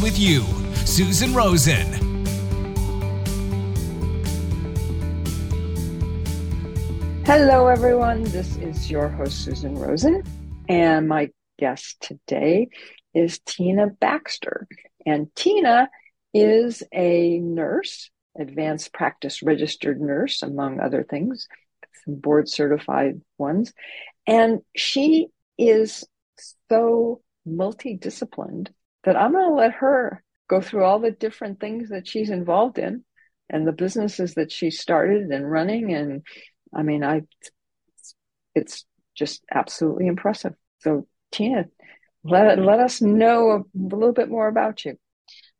with you. Susan Rosen. Hello, everyone. This is your host, Susan Rosen. And my guest today is Tina Baxter. And Tina is a nurse, advanced practice registered nurse, among other things, some board certified ones. And she is so multidisciplined that I'm going to let her go through all the different things that she's involved in and the businesses that she started and running. And I mean, I, it's just absolutely impressive. So Tina, let, let us know a little bit more about you.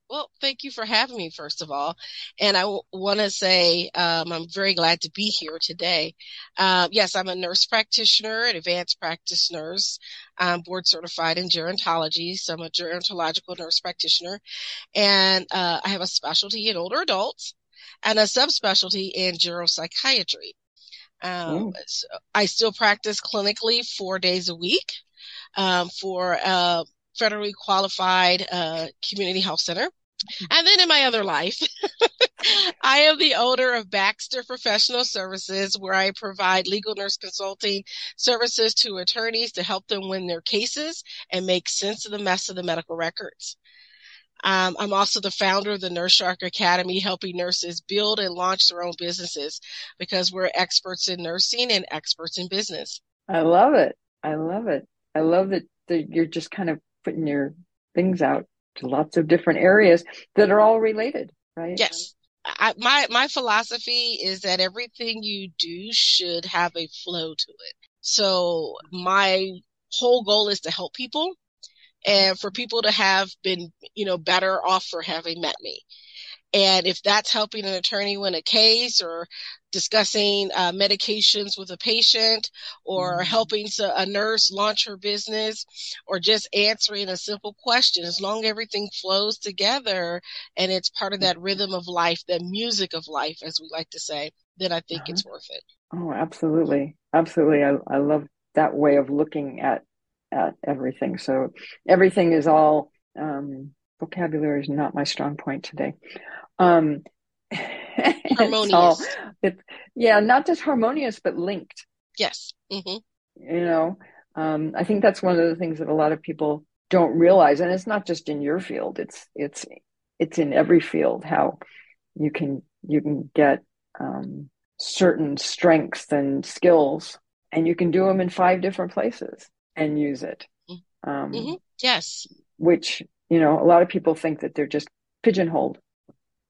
Well, thank you for having me, first of all. And I w- want to say um, I'm very glad to be here today. Uh, yes, I'm a nurse practitioner, an advanced practice nurse. I'm board certified in gerontology, so I'm a gerontological nurse practitioner. And uh, I have a specialty in older adults and a subspecialty in geropsychiatry. Um, so I still practice clinically four days a week um, for uh, federally qualified uh, community health center. And then in my other life, I am the owner of Baxter Professional Services, where I provide legal nurse consulting services to attorneys to help them win their cases and make sense of the mess of the medical records. Um, I'm also the founder of the Nurse Shark Academy, helping nurses build and launch their own businesses because we're experts in nursing and experts in business. I love it. I love it. I love that, that you're just kind of putting your things out to lots of different areas that are all related, right? Yes. I, my my philosophy is that everything you do should have a flow to it. So my whole goal is to help people and for people to have been, you know, better off for having met me. And if that's helping an attorney win a case or discussing uh, medications with a patient or mm-hmm. helping a nurse launch her business or just answering a simple question, as long as everything flows together and it's part of that rhythm of life, that music of life, as we like to say, then I think uh-huh. it's worth it. Oh, absolutely. Absolutely. I, I love that way of looking at, at everything. So everything is all, um, vocabulary is not my strong point today. Um, harmonious. all, it's, yeah, not just harmonious, but linked. Yes. Mm-hmm. You know, um, I think that's one of the things that a lot of people don't realize, and it's not just in your field. It's it's it's in every field how you can you can get um, certain strengths and skills, and you can do them in five different places and use it. Mm-hmm. Um, mm-hmm. Yes. Which you know, a lot of people think that they're just pigeonholed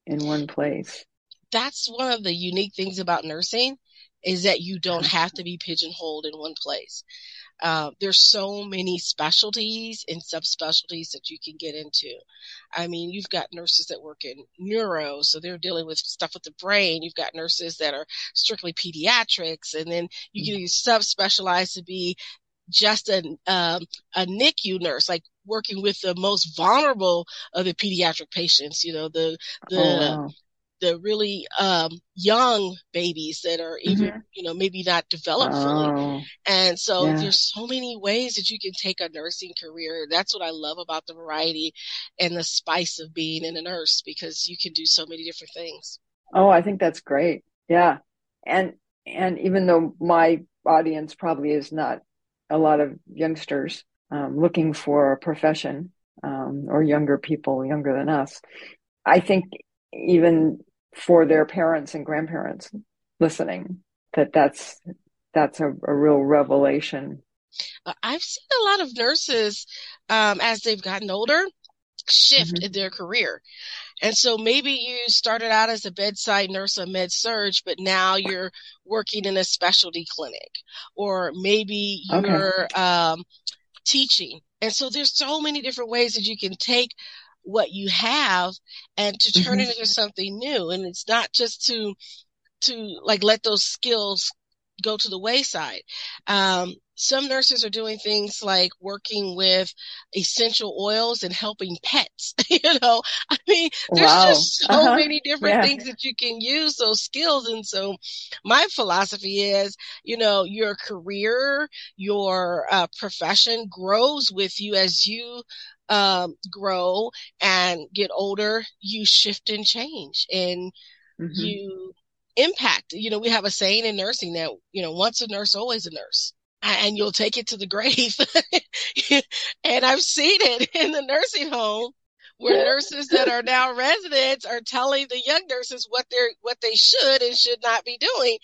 in one place. That's one of the unique things about nursing is that you don't have to be pigeonholed in one place. Uh, there's so many specialties and subspecialties that you can get into. I mean, you've got nurses that work in neuro, so they're dealing with stuff with the brain. You've got nurses that are strictly pediatrics, and then you can mm-hmm. subspecialize to be just a um, a NICU nurse, like working with the most vulnerable of the pediatric patients. You know, the the oh, wow. the really um, young babies that are even mm-hmm. you know maybe not developed oh, fully. And so yeah. there's so many ways that you can take a nursing career. That's what I love about the variety and the spice of being in a nurse because you can do so many different things. Oh, I think that's great. Yeah. And and even though my audience probably is not a lot of youngsters um, looking for a profession um, or younger people younger than us. I think even for their parents and grandparents listening, that that's that's a, a real revelation. Uh, I've seen a lot of nurses um, as they've gotten older shift mm-hmm. in their career. And so maybe you started out as a bedside nurse or med surg, but now you're working in a specialty clinic, or maybe you're okay. um, teaching. And so there's so many different ways that you can take what you have and to turn Mhm. it into something new. And it's not just to, to like let those skills go to the wayside. Um, some nurses are doing things like working with essential oils and helping pets. you know, I mean, there's Wow. just so Uh-huh. many different Yeah. things that you can use those skills. And so my philosophy is, you know, your career, your uh, profession grows with you as you um, grow and get older. You shift and change and Mhm. you impact. You know, we have a saying in nursing that, you know, once a nurse, always a nurse. And you'll take it to the grave. and I've seen it in the nursing home where nurses that are now residents are telling the young nurses what they're what they should and should not be doing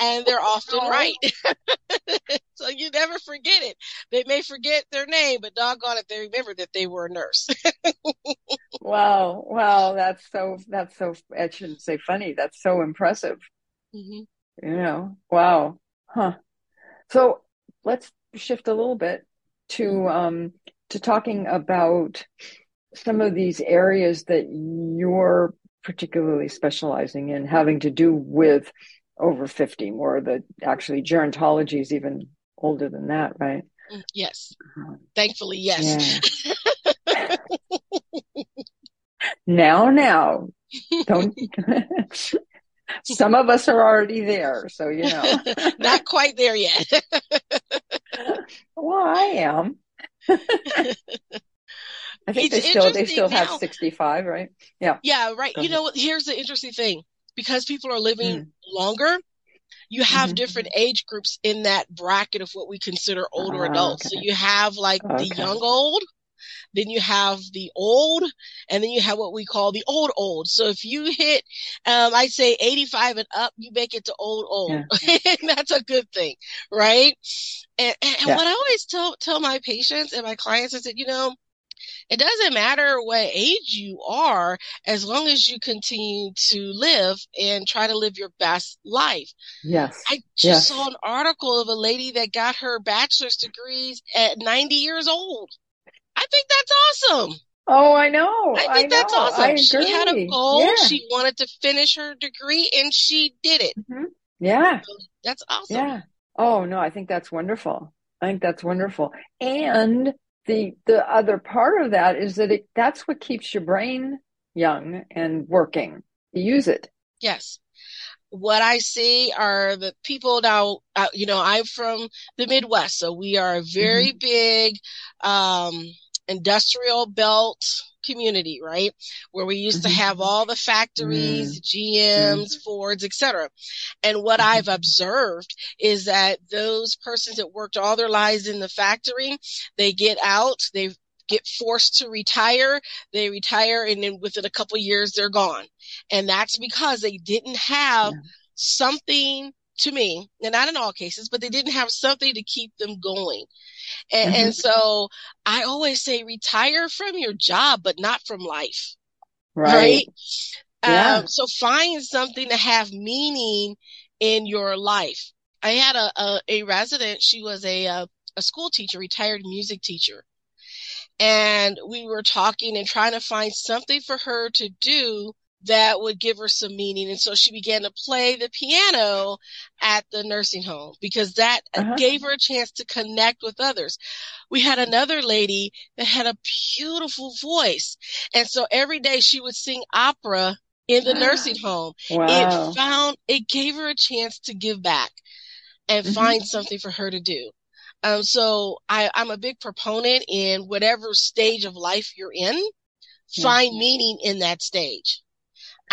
and they're often right so you never forget it they may forget their name but doggone it they remember that they were a nurse Wow. Wow. That's so, that's so, I shouldn't say funny. That's so impressive. Mhm. You know, wow. Huh. So let's shift a little bit to, um, to talking about some of these areas that you're particularly specializing in having to do with over 50 more the actually gerontology is even older than that, right? Mm, yes Uh-huh. thankfully yes Yeah. now, now, don't. Some of us are already there, so you know. not quite there yet Well, I am. I think It's they still they still have 65, right? Yeah. Yeah, right. You know? Here's the interesting thing. Because people are living Mm. longer, you have Mhm. different age groups in that bracket of what we consider older Ah, adults. So you have like the young old, then you have the old, and then you have what we call the old old. So if you hit, um, I'd say 85 and up, you make it to old old. and that's a good thing, right? And, and Yeah. what I always tell, tell my patients and my clients is that, you know, it doesn't matter what age you are as long as you continue to live and try to live your best life. Yes. I just Yes. saw an article of a lady that got her bachelor's degrees at 90 years old. I think that's awesome. Oh, I know. I think know. that's awesome. I She had a goal. Yeah. She wanted to finish her degree and she did it. Mhm. Yeah. That's awesome. Yeah. Oh no, I think that's wonderful. I think that's wonderful. And the the other part of that is that it that's what keeps your brain young and working. You use it. Yes. What I see are the people now, uh, you know, I'm from the Midwest, so we are a very big, um, industrial belt community, right? Where we used Mhm. to have all the factories, GMs, Fords, etc. And what Mhm. I've observed is that those persons that worked all their lives in the factory, they get out, they get forced to retire, they retire and then within a couple of years they're gone. And that's because they didn't have Yeah. something to me, and not in all cases, but they didn't have something to keep them going. And, Mhm. and so I always say retire from your job, but not from life. Right. Yeah. Um, so find something to have meaning in your life. I had a, a, a resident. She was a, a, a school teacher, retired music teacher. And we were talking and trying to find something for her to do that would give her some meaning. And so she began to play the piano at the nursing home because that Uh-huh. gave her a chance to connect with others. We had another lady that had a beautiful voice. And so every day she would sing opera in the nursing home. Wow. It found, it gave her a chance to give back and Mhm. find something for her to do. Um, so I, I'm a big proponent in whatever stage of life you're in, find meaning in that stage.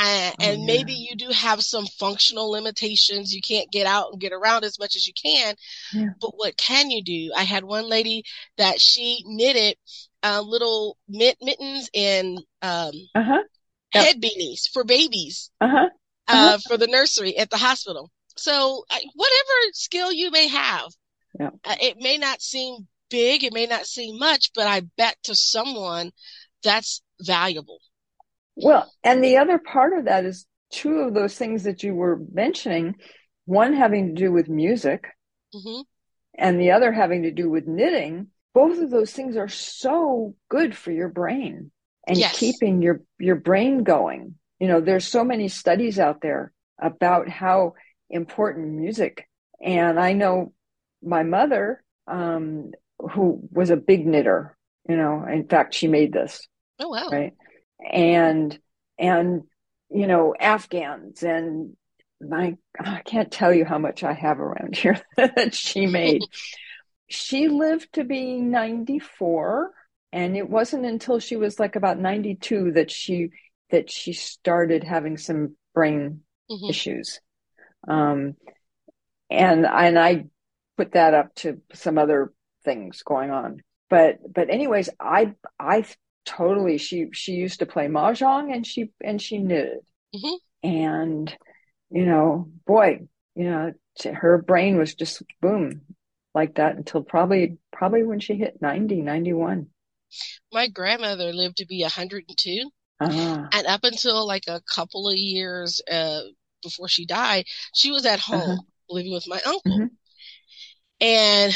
Uh, Oh, and yeah. maybe you do have some functional limitations. You can't get out and get around as much as you can. Yeah. But what can you do? I had one lady that she knitted uh, little mitt- mittens and um, Uh-huh. Yep. head beanies for babies Uh-huh. uh, Uh-huh. for the nursery at the hospital. So I, whatever skill you may have, Yeah. uh, it may not seem big, it may not seem much, but I bet to someone that's valuable. Well, and the other part of that is two of those things that you were mentioning, one having to do with music hmm and the other having to do with knitting. Both of those things are so good for your brain. and Yes. keeping your your brain going. You know, there's so many studies out there about how important music. And I know my mother, um, who was a big knitter. You know, in fact, she made this Oh wow. right and and you know afghans. And my i can't tell you how much i have around here that she made. She lived to be 94 and it wasn't until she was like about 92 that she that she started having some brain Mhm. issues. Um and and i put that up to some other things going on. But but anyways i i totally she she used to play mahjong and she and she knitted Mhm. and you know boy you know her brain was just boom like that until probably probably when she hit 90 91 My grandmother lived to be 102. ah, And up until like a couple of years uh, before she died, she was at home Uh-huh. living with my uncle. Mhm. And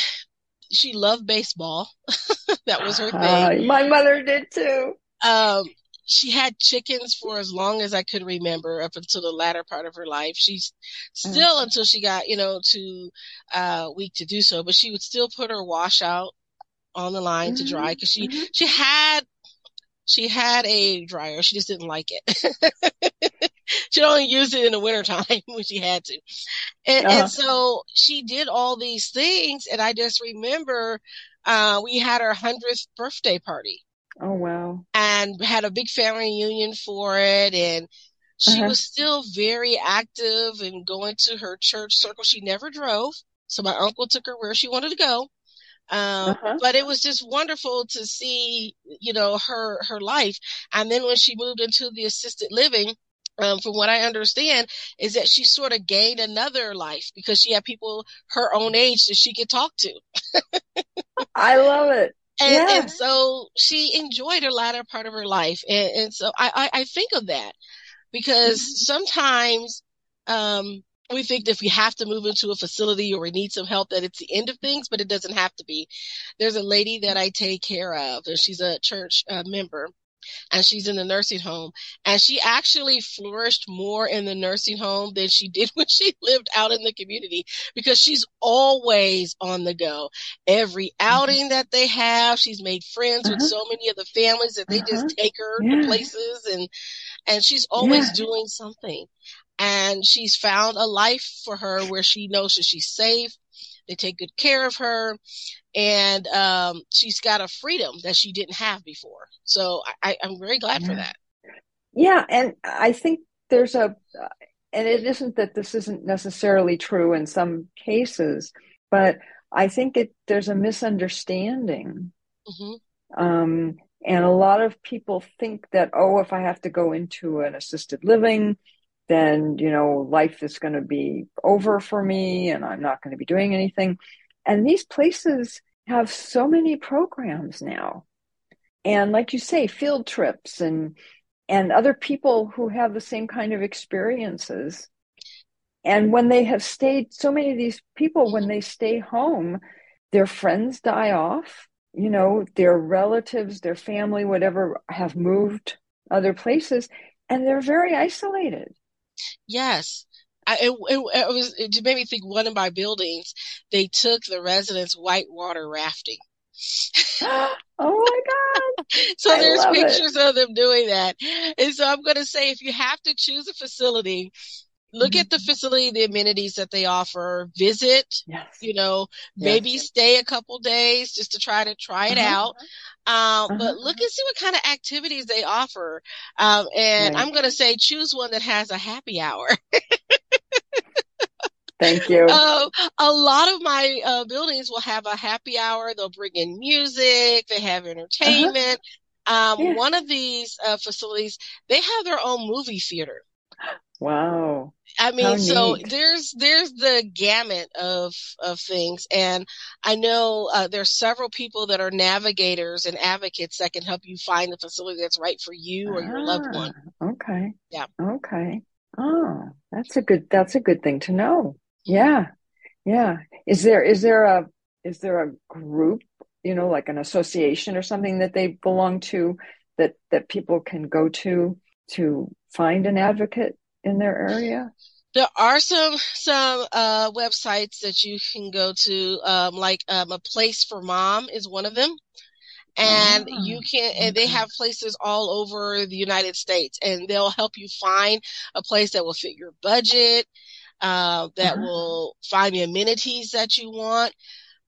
she loved baseball. that was her thing. Ah, my mother did too Um, she had chickens for as long as I could remember up until the latter part of her life. She's still until she got, you know, too uh, weak to do so, but she would still put her wash out on the line to dry because she, Mhm. she had, she had a dryer. She just didn't like it. She'd only use it in the wintertime when she had to. And, Uh-huh. and so she did all these things. And I just remember, uh, we had our hundredth birthday party oh wow and had a big family reunion for it. And she Uh-huh. was still very active and going to her church circle. She never drove. So my uncle took her where she wanted to go. Um, Uh-huh. but it was just wonderful to see, you know, her, her life. And then when she moved into the assisted living, um, from what I understand is that she sort of gained another life because she had people her own age that she could talk to. i love it And, Yeah. and so she enjoyed her latter part of her life. And, and so I, I, I think of that because Mm-hmm. sometimes, um, we think that if we have to move into a facility or we need some help that it's the end of things, but it doesn't have to be. There's a lady that I take care of and she's a church uh, member and she's in the nursing home and she actually flourished more in the nursing home than she did when she lived out in the community because she's always on the go. Every outing that they have, she's made friends with Uh-huh. so many of the families that they Uh-huh. just take her Yeah. to places and and she's always Yeah. doing something. And she's found a life for her where she knows that she's safe. They take good care of her and um, she's got a freedom that she didn't have before. So I, I'm very glad for that. Yeah, and I think there's a, and it isn't that this isn't necessarily true in some cases, but I think it there's a misunderstanding, hmm um, and a lot of people think that oh, if I have to go into an assisted living, then you know life is going to be over for me, and I'm not going to be doing anything. And these places have so many programs now, and like you say, field trips and and other people who have the same kind of experiences. And when they have stayed, so many of these people, when they stay home, their friends die off, you know, their relatives, their family, whatever, have moved other places, and they're very isolated. Yes. I, it, it, it was, it made me think one of my buildings, they took the residents whitewater rafting. oh my God. So I there's love it. pictures of them doing that. And so I'm going to say if you have to choose a facility, look at the Mm-hmm. facility, the amenities that they offer, visit, Yes. you know, Yes. maybe stay a couple days just to try to try it Uh-huh. out. Um, Uh-huh. but look and see what kind of activities they offer. Um, and Right. I'm going to say choose one that has a happy hour. Thank you. Uh, a lot of my uh, buildings will have a happy hour. They'll bring in music. They have entertainment. Um, Uh-huh. Yeah. one of these uh, facilities, they have their own movie theater. Wow. I mean, How so neat. there's there's the gamut of of things, and I know uh, there's several people that are navigators and advocates that can help you find the facility that's right for you or your loved one. Ah, Okay. Yeah. Okay. Oh, that's a good that's a good thing to know. Yeah. Yeah. Is there is there a is there a group, you know, like an association or something that they belong to that that people can go to to find an advocate in their area? There are some some uh, websites that you can go to, um, like um, a place for mom is one of them, and oh, you can. And they have places all over the United States, and they'll help you find a place that will fit your budget, uh, that uh-huh. will find the amenities that you want.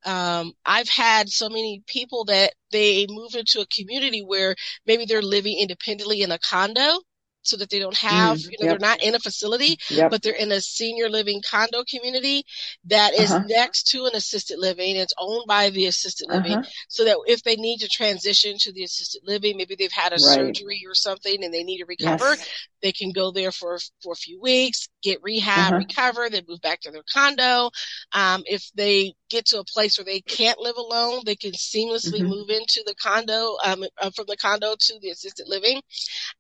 Um, I've had so many people that they move into a community where maybe they're living independently in a condo so that they don't have, mm, you know, yep. they're not in a facility, yep. but they're in a senior living condo community that is uh-huh. next to an assisted living. It's owned by the assisted living. Uh-huh. So that if they need to transition to the assisted living, maybe they've had a right. surgery or something and they need to recover, yes. they can go there for, for a few weeks, get rehab, uh-huh. recover, then move back to their condo. Um, if they get to a place where they can't live alone, they can seamlessly mm-hmm. move into the condo, um, uh, from the condo to the assisted living.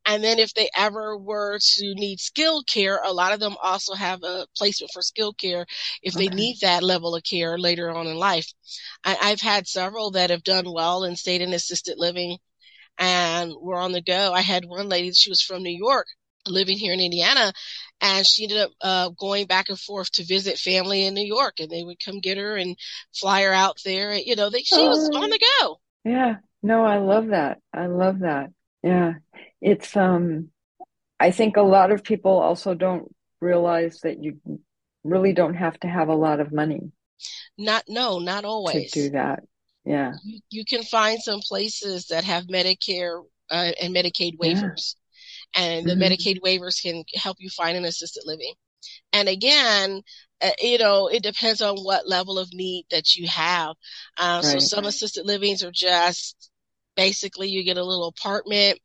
And then if they ever were to need skilled care, a lot of them also have a placement for skilled care if okay. they need that level of care later on in life. I, I've had several that have done well and stayed in assisted living and were on the go. I had one lady, she was from New York living here in Indiana and she ended up uh, going back and forth to visit family in New York, and they would come get her and fly her out there. You know, they, she oh, was on the go. Yeah, no, I love that. I love that. Yeah, it's um, I think a lot of people also don't realize that you really don't have to have a lot of money. Not no, not always to do that. Yeah, you, you can find some places that have Medicare uh, and Medicaid waivers and the mm-hmm. Medicaid waivers can help you find an assisted living. And again, uh, you know, it depends on what level of need that you have. Uh, right. So some assisted livings are just basically you get a little apartment,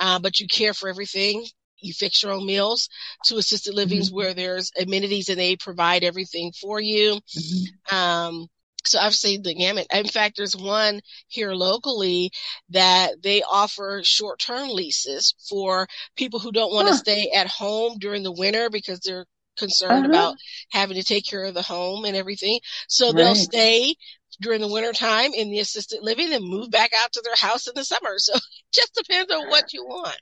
uh, but you care for everything. You fix your own meals to assisted livings mm-hmm. where there's amenities and they provide everything for you. Mm-hmm. Um, so I've seen the gamut. In fact, there's one here locally that they offer short-term leases for people who don't want to huh. stay at home during the winter because they're concerned uh-huh. about having to take care of the home and everything. So right. they'll stay during the winter time in the assisted living and move back out to their house in the summer. So it just depends on what you want.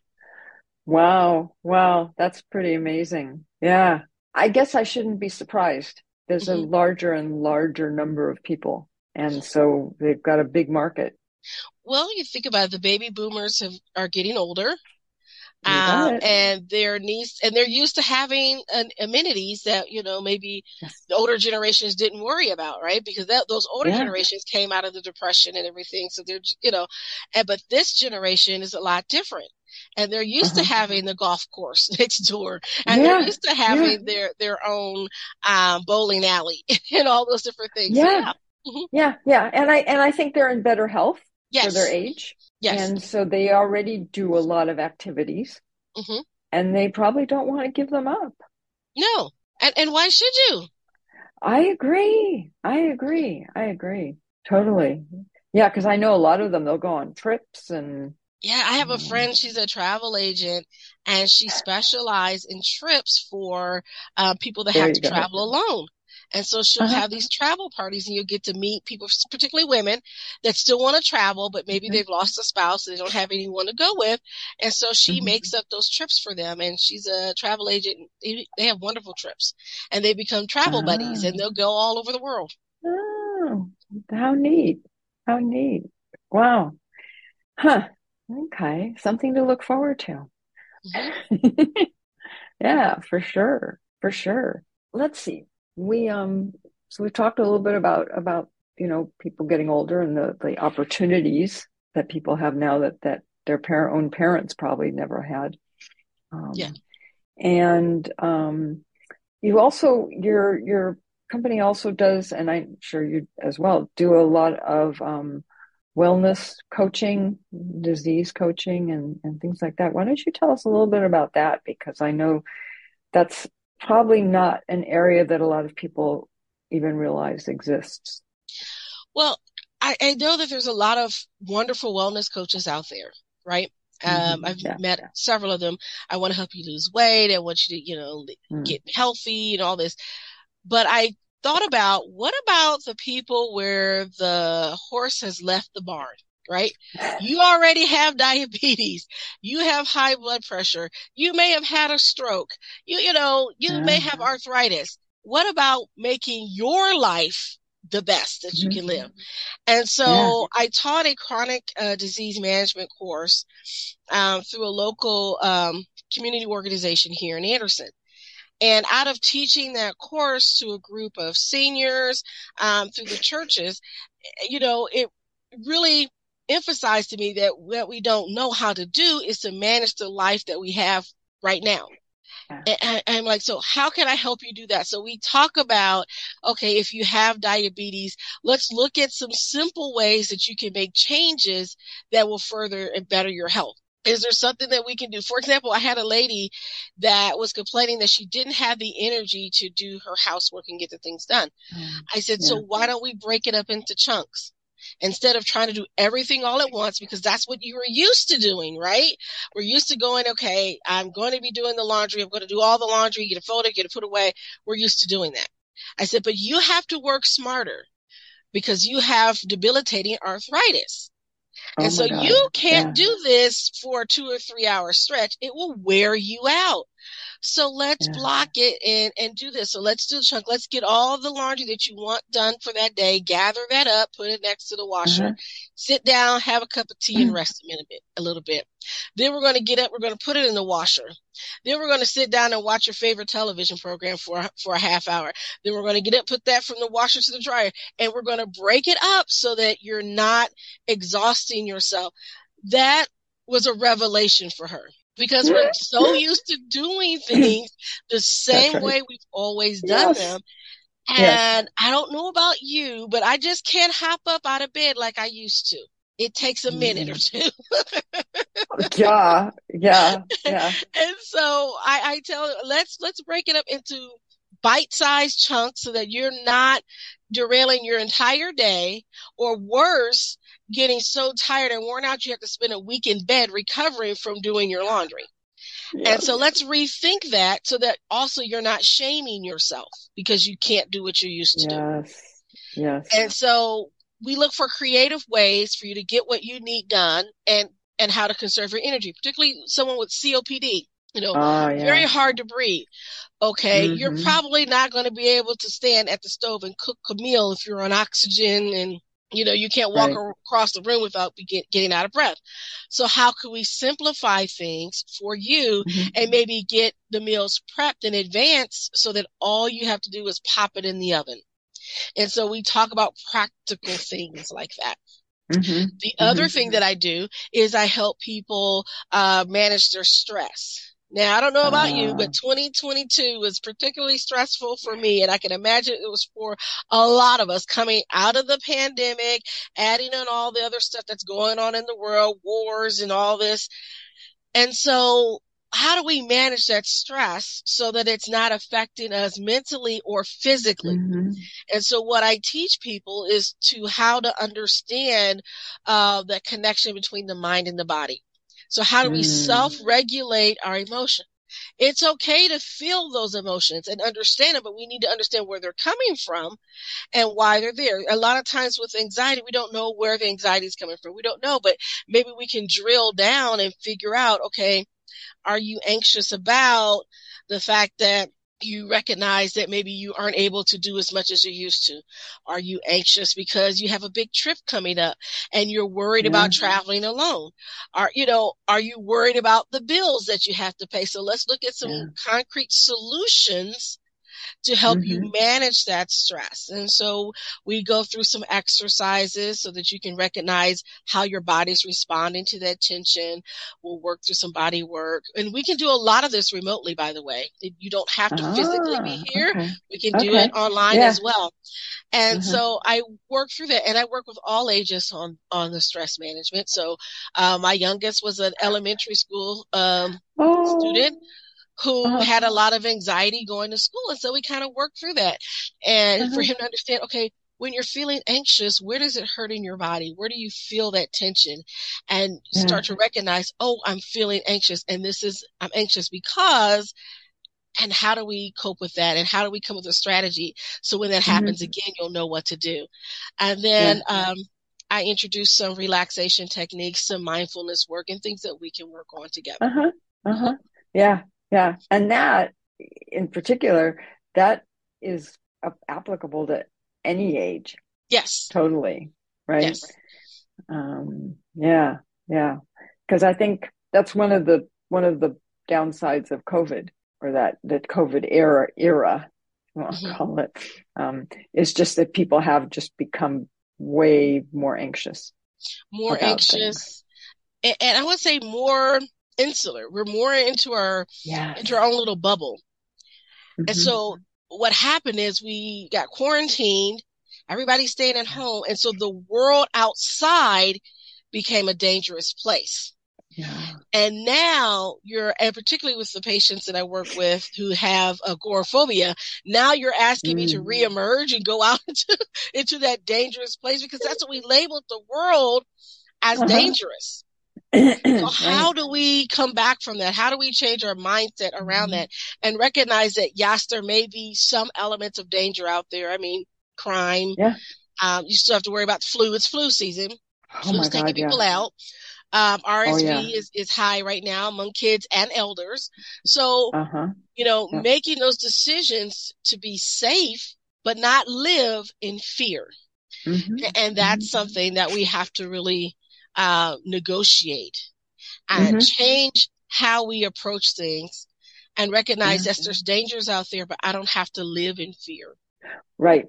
Wow. Wow. That's pretty amazing. Yeah. I guess I shouldn't be surprised there's mm-hmm. a larger and larger number of people. And so they've got a big market. Well, you think about it, the baby boomers have, are getting older. Um, and their needs, and they're used to having an, amenities that you know maybe yes. the older generations didn't worry about, right? Because that, those older yeah. generations came out of the depression and everything, so they're you know, and but this generation is a lot different and they're used uh-huh. to having the golf course next door and yeah. they're used to having yeah. their their own um, bowling alley and all those different things yeah. yeah. Mm-hmm. yeah yeah and i and i think they're in better health yes. for their age yes and so they already do a lot of activities mm-hmm. and they probably don't want to give them up no and and why should you i agree i agree i agree totally yeah because i know a lot of them they'll go on trips and yeah, I have a friend. She's a travel agent, and she specializes in trips for uh, people that there have to go. travel alone. And so she'll uh-huh. have these travel parties, and you'll get to meet people, particularly women, that still want to travel, but maybe mm-hmm. they've lost a spouse, and they don't have anyone to go with. And so she mm-hmm. makes up those trips for them. And she's a travel agent. They have wonderful trips, and they become travel buddies, and ah. they'll go all over the world. Oh, how neat! How neat! Wow. Huh. Okay, something to look forward to. Mm-hmm. yeah, for sure, for sure. Let's see. We um, so we talked a little bit about about you know people getting older and the the opportunities that people have now that that their parent own parents probably never had. Um, yeah. And um, you also your your company also does, and I'm sure you as well do a lot of um, wellness coaching, disease coaching, and, and things like that. Why don't you tell us a little bit about that? Because I know that's probably not an area that a lot of people even realize exists. Well, I, I know that there's a lot of wonderful wellness coaches out there, right? Mm-hmm. Um, I've yeah. met several of them. I want to help you lose weight. I want you to, you know, mm. get healthy and all this. But I thought about what about the people where the horse has left the barn, right? You already have diabetes. You have high blood pressure. You may have had a stroke. You, you know, you may have arthritis. What about making your life the best that you can live? And so yeah. I taught a chronic uh, disease management course um, through a local um, community organization here in Anderson. And out of teaching that course to a group of seniors um, through the churches, you know, it really emphasized to me that what we don't know how to do is to manage the life that we have right now. And I'm like, so how can I help you do that? So we talk about, okay, if you have diabetes, let's look at some simple ways that you can make changes that will further and better your health is there something that we can do? For example, I had a lady that was complaining that she didn't have the energy to do her housework and get the things done. Mm, I said, yeah. so why don't we break it up into chunks? Instead of trying to do everything all at once, because that's what you were used to doing, right? We're used to going, okay, I'm going to be doing the laundry. I'm going to do all the laundry, get a folder, get it put away. We're used to doing that. I said, but you have to work smarter because you have debilitating arthritis. Oh and so God. you can't yeah. do this for a two or three hour stretch. It will wear you out. So let's yeah. block it and, and do this. So let's do the chunk. Let's get all the laundry that you want done for that day. Gather that up, put it next to the washer, mm-hmm. sit down, have a cup of tea and rest a minute, a little bit. Then we're going to get up. We're going to put it in the washer. Then we're going to sit down and watch your favorite television program for, for a half hour. Then we're going to get up, put that from the washer to the dryer and we're going to break it up so that you're not exhausting yourself. That was a revelation for her because we're so used to doing things the same right. way we've always done yes. them. And yes. I don't know about you, but I just can't hop up out of bed like I used to. It takes a minute or mm. two. yeah, yeah, yeah. And so I, I tell let's let's break it up into bite-sized chunks so that you're not derailing your entire day or worse, getting so tired and worn out you have to spend a week in bed recovering from doing your laundry. Yes. And so let's rethink that so that also you're not shaming yourself because you can't do what you're used to yes. do. Yes. And so we look for creative ways for you to get what you need done and and how to conserve your energy, particularly someone with COPD. You know, oh, yeah. very hard to breathe. Okay, mm-hmm. you're probably not going to be able to stand at the stove and cook a meal if you're on oxygen and you know you can't walk right. across the room without get, getting out of breath. So how can we simplify things for you mm-hmm. and maybe get the meals prepped in advance so that all you have to do is pop it in the oven. And so we talk about practical things like that. Mm-hmm. The mm-hmm. other thing that I do is I help people uh, manage their stress. Now, I don't know about uh, you, but 2022 was particularly stressful for me. And I can imagine it was for a lot of us coming out of the pandemic, adding on all the other stuff that's going on in the world, wars and all this. And so how do we manage that stress so that it's not affecting us mentally or physically? Mm-hmm. And so what I teach people is to how to understand uh, the connection between the mind and the body. So how do we mm. self-regulate our emotion? It's okay to feel those emotions and understand them, but we need to understand where they're coming from and why they're there. A lot of times with anxiety, we don't know where the anxiety is coming from. We don't know, but maybe we can drill down and figure out, okay, are you anxious about the fact that you recognize that maybe you aren't able to do as much as you used to? Are you anxious because you have a big trip coming up and you're worried about traveling alone? Are, you know, are you worried about the bills that you have to pay? So let's look at some yeah. concrete solutions to help mm-hmm. you manage that stress. And so we go through some exercises so that you can recognize how your body's responding to that tension. We'll work through some body work and we can do a lot of this remotely, by the way. You don't have to physically be ah, here. Okay. We can do it online yeah. as well. And mm-hmm. so I work through that and I work with all ages on, on the stress management. So, uh, my youngest was an elementary school, um, oh. student who uh-huh. had a lot of anxiety going to school. And so we kind of worked through that and uh-huh. for him to understand, okay, when you're feeling anxious, where does it hurt in your body? Where do you feel that tension? And yeah. start to recognize, oh, I'm feeling anxious and this is, I'm anxious because, and how do we cope with that? And how do we come with a strategy? So when that mm-hmm. happens again, you'll know what to do. And then, yeah. um, I introduce some relaxation techniques, some mindfulness work, and things that we can work on together. Uh huh. Uh huh. Yeah. Yeah. And that, in particular, that is applicable to any age. Yes. Totally. Right. Yes. Um, yeah. Yeah. Because I think that's one of the one of the downsides of COVID or that that COVID era era, I'll mm-hmm. call it, um, is just that people have just become way more anxious. More anxious. And, and, I would say more insular. We're more into our yes. into our own little bubble. Mm-hmm. And so what happened is we got quarantined, everybody staying at home, and so the world outside became a dangerous place. Yeah. And now you're, and particularly with the patients that I work with who have agoraphobia, now you're asking mm. me to mm. reemerge and go out into, into that dangerous place because that's what we labeled the world as uh-huh. dangerous. So how do we come back from that? How do we change our mindset around mm-hmm. that and recognize that yes, there may be some elements of danger out there. I mean, crime. Yeah. Um, you still have to worry about the flu. It's flu season. Oh Flu's taking people yeah. out. Um, RSV oh, yeah. is, is high right now among kids and elders. So, uh-huh. you know, yeah. making those decisions to be safe, but not live in fear. Mm-hmm. And that's mm-hmm. something that we have to really uh, negotiate and mm-hmm. change how we approach things and recognize that there's dangers out there, but I don't have to live in fear. Right.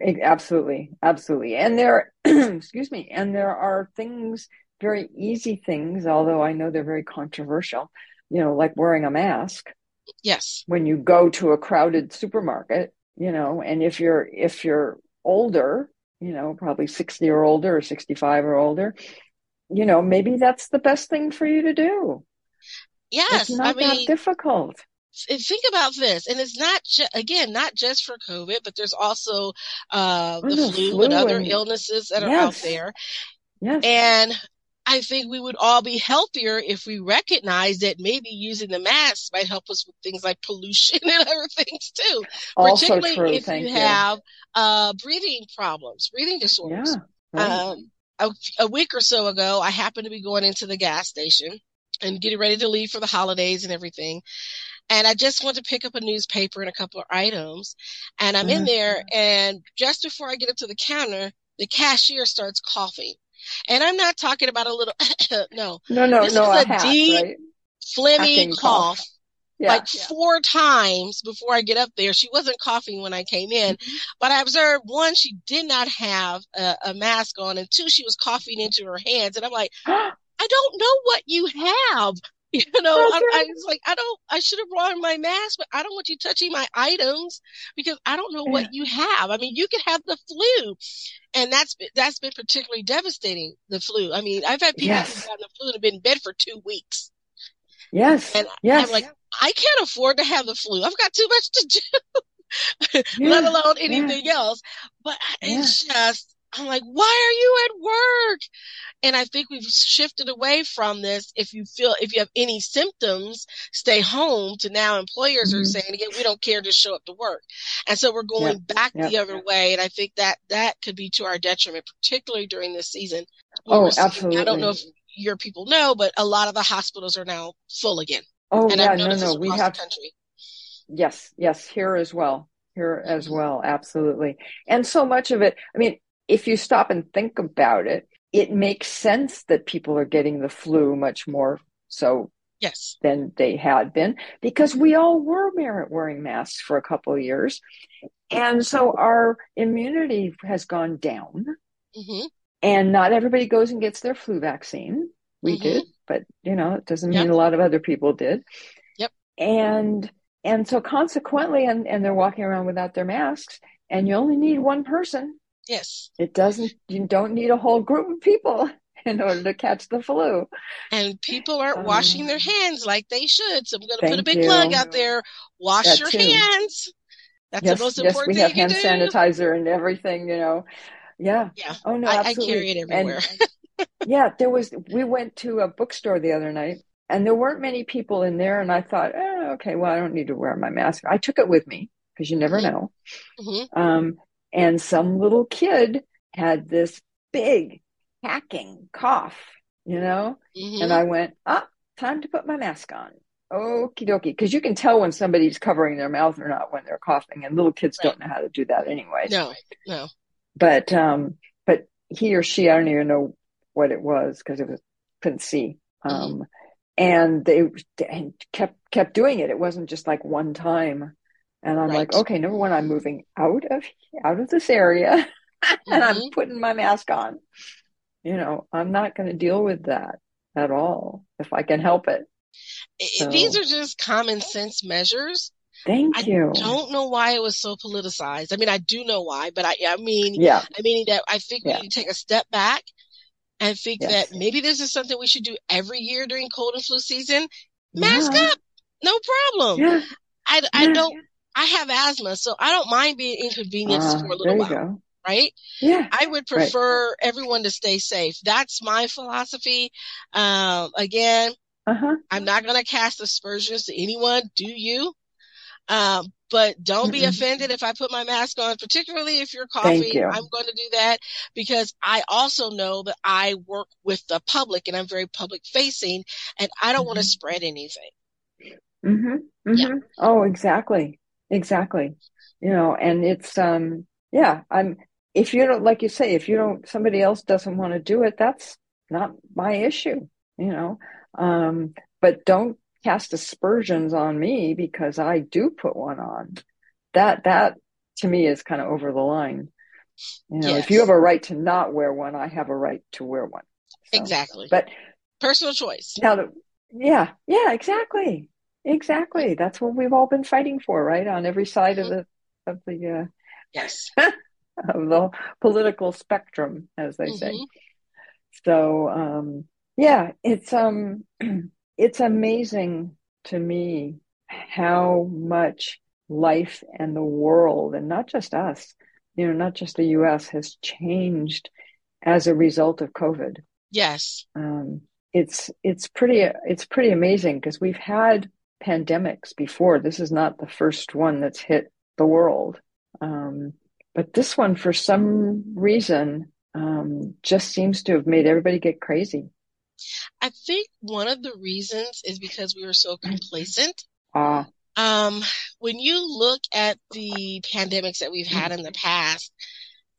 Absolutely. Absolutely. And there, excuse me, and there are things very easy things, although I know they're very controversial, you know, like wearing a mask. Yes. When you go to a crowded supermarket, you know, and if you're if you're older, you know, probably 60 or older or 65 or older, you know, maybe that's the best thing for you to do. Yes. It's not I mean, that difficult. Think about this, and it's not ju- again not just for COVID, but there's also uh, the flu, flu, and other and, illnesses that are yes. out there. Yes. And I think we would all be healthier if we recognize that maybe using the mask might help us with things like pollution and other things too. Also Particularly true. if Thank you, you have uh, breathing problems, breathing disorders. Yeah, right. um, a, a week or so ago, I happened to be going into the gas station and getting ready to leave for the holidays and everything. And I just went to pick up a newspaper and a couple of items. And I'm in mm-hmm. there and just before I get up to the counter, the cashier starts coughing. And I'm not talking about a little, no. No, no, this no. is a, a, deep, right? phlegmy cough. cough. Yeah, like yeah. four times before I get up there. She wasn't coughing when I came in, mm-hmm. but I observed one, she did not have a, a, mask on, and two, she was coughing into her hands. And I'm like, I don't know what you have. You know, I, I, was like, I don't, I should have brought my mask, but I don't want you touching my items because I don't know yeah. what you have. I mean, you could have the flu and that's been, that's been particularly devastating. The flu. I mean, I've had people yes. who've had the flu and have been in bed for two weeks. Yes. And yes. I'm like, I can't afford to have the flu. I've got too much to do, yeah. let alone anything yeah. else. But it's just, I'm like, why are you at work? And I think we've shifted away from this. If you feel, if you have any symptoms, stay home to now employers mm-hmm. are saying again, we don't care to show up to work. And so we're going yep. back yep. the other way. And I think that that could be to our detriment, particularly during this season. Oh, absolutely. I don't know if your people know, but a lot of the hospitals are now full again. Oh, and yeah, no, no, we have, country. yes, yes, here as well, here as well. Absolutely. And so much of it, I mean, if you stop and think about it, it makes sense that people are getting the flu much more so yes than they had been because we all were wearing masks for a couple of years and so our immunity has gone down mm-hmm. And not everybody goes and gets their flu vaccine we mm-hmm. did but you know it doesn't yep. mean a lot of other people did yep and and so consequently and, and they're walking around without their masks and you only need one person Yes. It doesn't, you don't need a whole group of people in order to catch the flu. And people aren't um, washing their hands like they should. So I'm going to put a big you. plug out there. Wash that your too. hands. That's yes, the most yes, important we have hand do. sanitizer and everything, you know. Yeah. Yeah. Oh no, I, absolutely. I carry it everywhere. And, yeah, there was, we went to a bookstore the other night and there weren't many people in there. And I thought, oh, okay, well, I don't need to wear my mask. I took it with me because you never mm-hmm. know. Mm-hmm. Um, and some little kid had this big hacking cough, you know? Mhm. And I went, ah, time to put my mask on. Okie dokie. Because you can tell when somebody's covering their mouth or not when they're coughing, and little kids Right. don't know how to do that anyway. no, no. But um, but he or she, I don't even know what it was because it was couldn't see. Um, and they and kept kept doing it. It wasn't just like one time. And I'm like, okay, number one, I'm moving out of out of this area, and I'm Mhm. putting my mask on. You know, I'm not going to deal with that at all if I can help it. So- These are just common sense measures. Thank I you. I don't know why it was so politicized. I mean, I do know why, but I, I mean, Yeah, I mean that I think we Yeah. need to take a step back and think Yes. that maybe this is something we should do every year during cold and flu season. Mask yeah, up, no problem. Yeah, I, I don't, I have asthma, so I don't mind being inconvenienced Uh, for a little while, go. right? Yeah, I would prefer everyone to stay safe. That's my philosophy. Um, again, uh huh. I'm not going to cast aspersions to anyone. Do you? Um, but don't be offended if I put my mask on, particularly if you're coughing. You. I'm going to do that because I also know that I work with the public and I'm very public facing and I don't want to spread anything. Mm-hmm. Yeah. Mm-hmm. Oh, exactly. Exactly. You know, and it's um yeah, I'm if you don't like you say, if you don't somebody else doesn't want to do it, that's not my issue, you know. Um, but don't cast aspersions on me because I do put one on. That that to me is kind of over the line. You know, if you have a right to not wear one, I have a right to wear one. So, Exactly. But Personal choice. now yeah, yeah, exactly. Exactly. That's what we've all been fighting for, right? On every side of the, of the, Yes. uh, of the political spectrum, as they say. Mhm. So, um, yeah, it's, um, it's amazing to me how much life and the world, and not just us, you know, not just the US has changed as a result of COVID. Yes. um, it's it's pretty it's pretty amazing because we've had pandemics before. This is not the first one that's hit the world, um, but this one, for some reason, um, just seems to have made everybody get crazy. I think one of the reasons is because we were so complacent. Ah, Um, when you look at the pandemics that we've had in the past,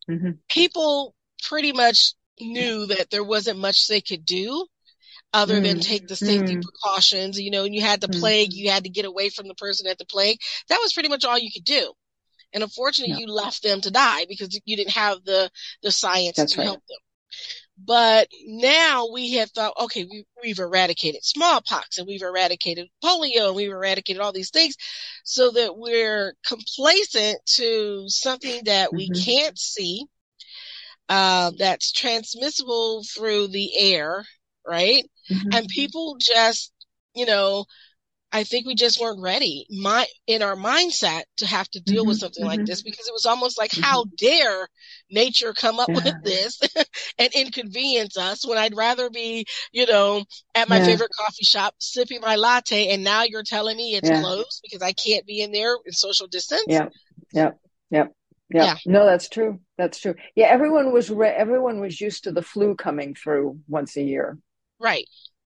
mhm. people pretty much knew that there wasn't much they could do other than Mm, take the safety mm. precautions. You know, when you had the Mm. plague, you had to get away from the person at the plague. That was pretty much all you could do. And unfortunately, Yeah. you left them to die because you didn't have the, the science That's to right. help them. But now we have thought, okay, we, we've eradicated smallpox and we've eradicated polio and we've eradicated all these things so that we're complacent to something that we Mhm. can't see, um, that's transmissible through the air, right? Mhm. And people just, you know, I think we just weren't ready my in our mindset to have to deal with Mhm, something like mhm. this because it was almost like Mhm. how dare nature come up Yeah. with this and inconvenience us when I'd rather be, you know, at my Yeah. favorite coffee shop sipping my latte and now you're telling me it's Yeah. closed because I can't be in there in social distance. Yeah. yep, yep, yep. Yeah. No, that's true. That's true. Yeah, everyone was re- everyone was used to the flu coming through once a year, Right.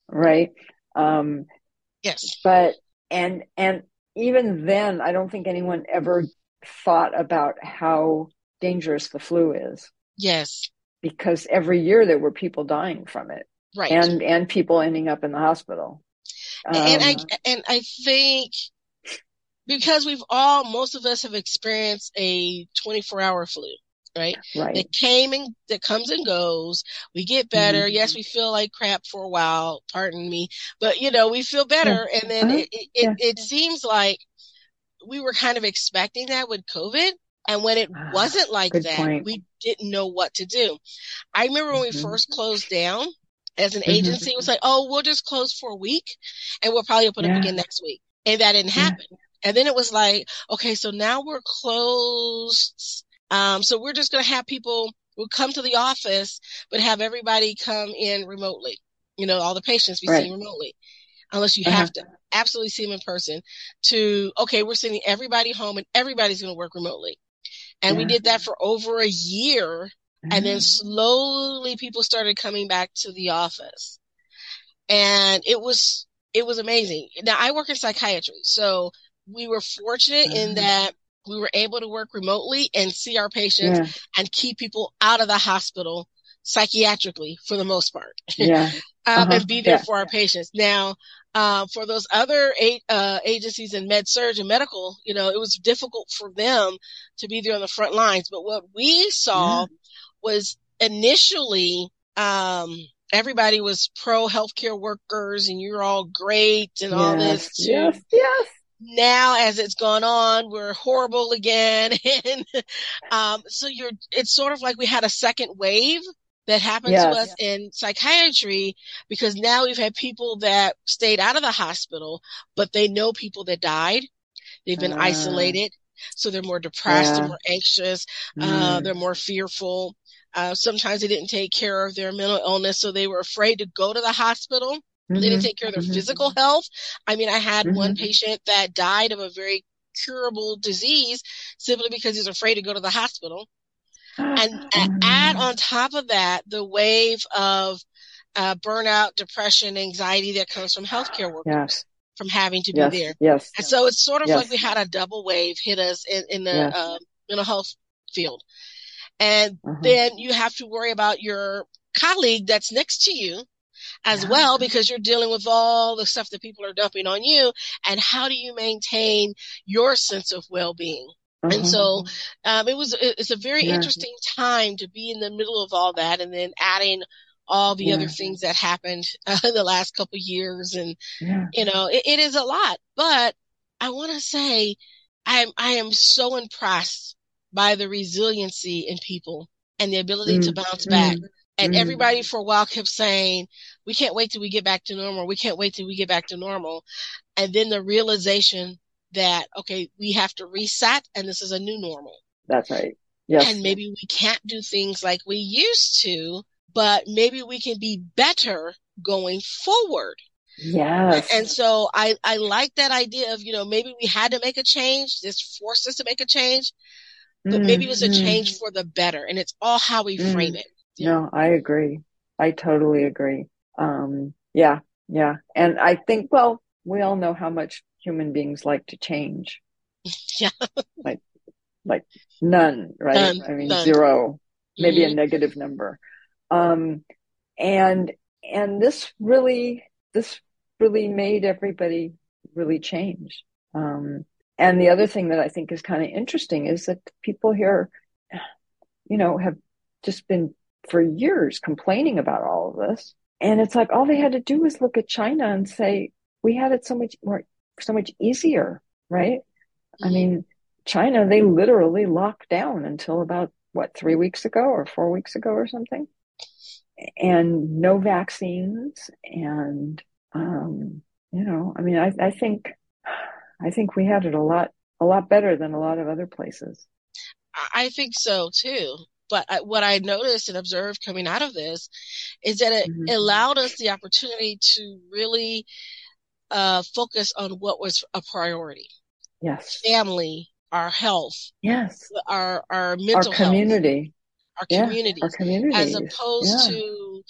right? Um, Yes. but and and even then, I don't think anyone ever thought about how dangerous the flu is Yes. because every year there were people dying from it Right. and and people ending up in the hospital. and I Um, and I think because we've all most of us have experienced a 24 hour flu, right? right. That came and that comes and goes. We get better. Mhm. Yes, we feel like crap for a while. Pardon me, but you know we feel better, and then Uh-huh. it it, Yeah. it it seems like we were kind of expecting that with COVID. And when it Ah, wasn't like that, point. we didn't know what to do. I remember when we Mhm. first closed down as an Mhm. agency, it was like, oh, we'll just close for a week and we'll probably open Yeah. up again next week. And that didn't Yeah. happen. And then it was like, okay, so now we're closed. Um, so we're just going to have people will come to the office, but have everybody come in remotely. You know, all the patients we Right. see remotely, unless you Uh-huh. have to absolutely see them in person to, okay, we're sending everybody home and everybody's going to work remotely. And we did that for over a year And then slowly people started coming back to the office. And it was, it was amazing. Now I work in psychiatry. So we were fortunate in uh-huh. that we were able to work remotely and see our patients yeah. and keep people out of the hospital psychiatrically for the most part. Yeah. um, uh-huh. and be there yeah. for our patients. Now, uh, for those other eight, uh, agencies in med surg and medical, you know, it was difficult for them to be there on the front lines. But what we saw was initially, um, everybody was pro healthcare workers and you're all great and yes, all this. Too. Yes, yes. Now, as it's gone on, we're horrible again. and, um, so you're, it's sort of like we had a second wave that happened yes. to us in psychiatry because now we've had people that stayed out of the hospital, but they know people that died. They've been uh, isolated. So they're more depressed, yeah. they're more anxious, uh, mm. uh, they're more fearful. Uh, sometimes they didn't take care of their mental illness, so they were afraid to go to the hospital. Mm-hmm. They didn't mm-hmm. take care of their mm-hmm. physical health. I mean, I had mm-hmm. one patient that died of a very curable disease simply because he's afraid to go to the hospital and, and add on top of that the wave of uh, burnout, depression, anxiety that comes from healthcare workers. Yes. From having to yes. be there. Yes. And so it's sort of yes. like we had a double wave hit us in, in the yes. uh, mental health field. And uh-huh. then you have to worry about your colleague that's next to you as yeah. well because you're dealing with all the stuff that people are dumping on you and how do you maintain your sense of well-being and mm-hmm. so um, it was it's a very yeah. interesting time to be in the middle of all that and then adding all the yeah. other things that happened uh, in the last couple years and you know it, it is a lot but i want to say i am i am so impressed by the resiliency in people and the ability mm. to bounce back mm. And mm. everybody for a while kept saying we can't wait till we get back to normal we can't wait till we get back to normal and then the realization that, okay, we have to reset and this is a new normal. That's right. Yes. And maybe we can't do things like we used to, but maybe we can be better going forward. Yes. And so I, I like that idea of, you know, maybe we had to make a change. This forced us to make a change, but mm-hmm. maybe it was a mm-hmm. change for the better. And it's all how we mm-hmm. frame it. No, I agree. I totally agree. Um, yeah, yeah. And I think, well, we all know how much human beings like to change. Yeah. like, like none, right? None, I mean, none. zero, maybe mm-hmm. a negative number. Um, and, and this really, this really made everybody really change. Um, and the other thing that I think is kind of interesting is that people here, you know, have just been for years complaining about all of this. And it's like all they had to do was look at China and say, we had it so much more so much easier, right? Mm-hmm. I mean, China, they literally locked down until about what, three weeks ago or four weeks ago or something. And no vaccines. And, um, you know, I mean, I, I think, I think we had it a lot, a lot better than a lot of other places. I think so too. But I, what I noticed and observed coming out of this is that it mm-hmm. allowed us the opportunity to really uh, focus on what was a priority. Yes. Family, our health. Yes. Our, our mental our community. Health, our yeah, Our community. As opposed yeah. to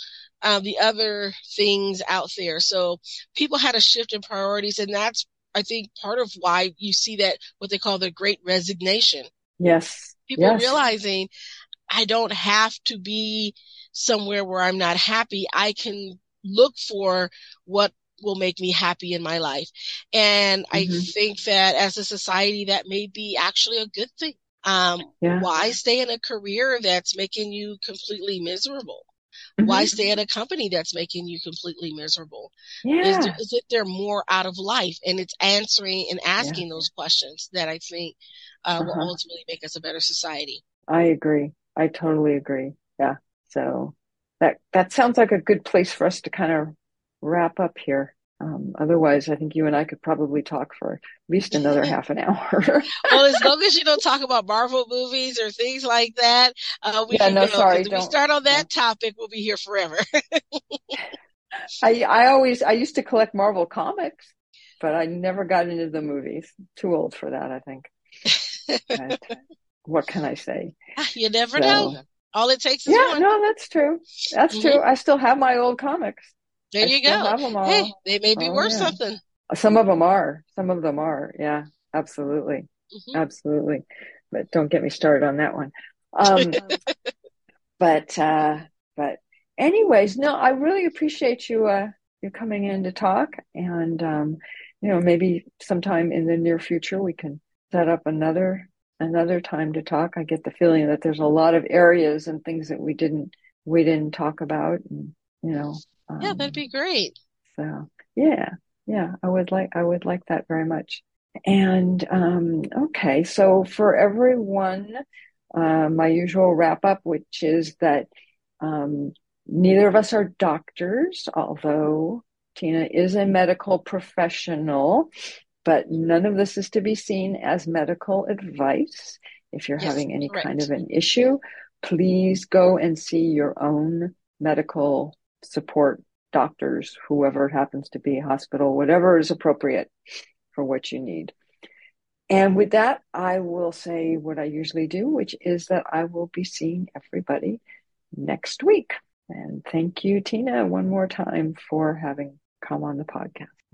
um, the other things out there. So people had a shift in priorities and that's, I think, part of why you see that what they call the great resignation. Yes. People yes. realizing I don't have to be somewhere where I'm not happy. I can look for what will make me happy in my life. And mm-hmm. I think that as a society, that may be actually a good thing. Um, yeah. why stay in a career that's making you completely miserable? Mm-hmm. Why stay at a company that's making you completely miserable? Yeah. Is, is it there more out of life? And it's answering and asking yeah. those questions that I think uh, uh-huh. will ultimately make us a better society. I agree. I totally agree. Yeah. So that that sounds like a good place for us to kind of wrap up here. Um, otherwise, I think you and I could probably talk for at least another half an hour. well, as long as you don't talk about Marvel movies or things like that, uh, we yeah, no, go. sorry, if we start on that topic, we'll be here forever. I I always I used to collect Marvel comics, but I never got into the movies. Too old for that, I think. What can I say? You never so, know. All it takes is yeah, one. no, that's true. That's mm-hmm. true. I still have my old comics. There I you go. Hey, they may be oh, worth yeah. something. Some of them are. Some of them are. Yeah, absolutely, mm-hmm. absolutely. But don't get me started on that one. Um, but uh, but anyways, no, I really appreciate you uh, you coming in to talk, and um, you know maybe sometime in the near future we can set up another another time to talk. I get the feeling that there's a lot of areas and things that we didn't we didn't talk about, and you know. Um, yeah, that'd be great. So yeah, yeah, I would like I would like that very much. And um, okay, so for everyone, uh, my usual wrap up, which is that um, neither of us are doctors, although Tina is a medical professional, but none of this is to be seen as medical advice. If you're yes, having any right. kind of an issue, please go and see your own medical support doctors, whoever it happens to be, hospital, whatever is appropriate for what you need. And with that, I will say what I usually do, which is that I will be seeing everybody next week. And thank you, Tina, one more time for having come on the podcast.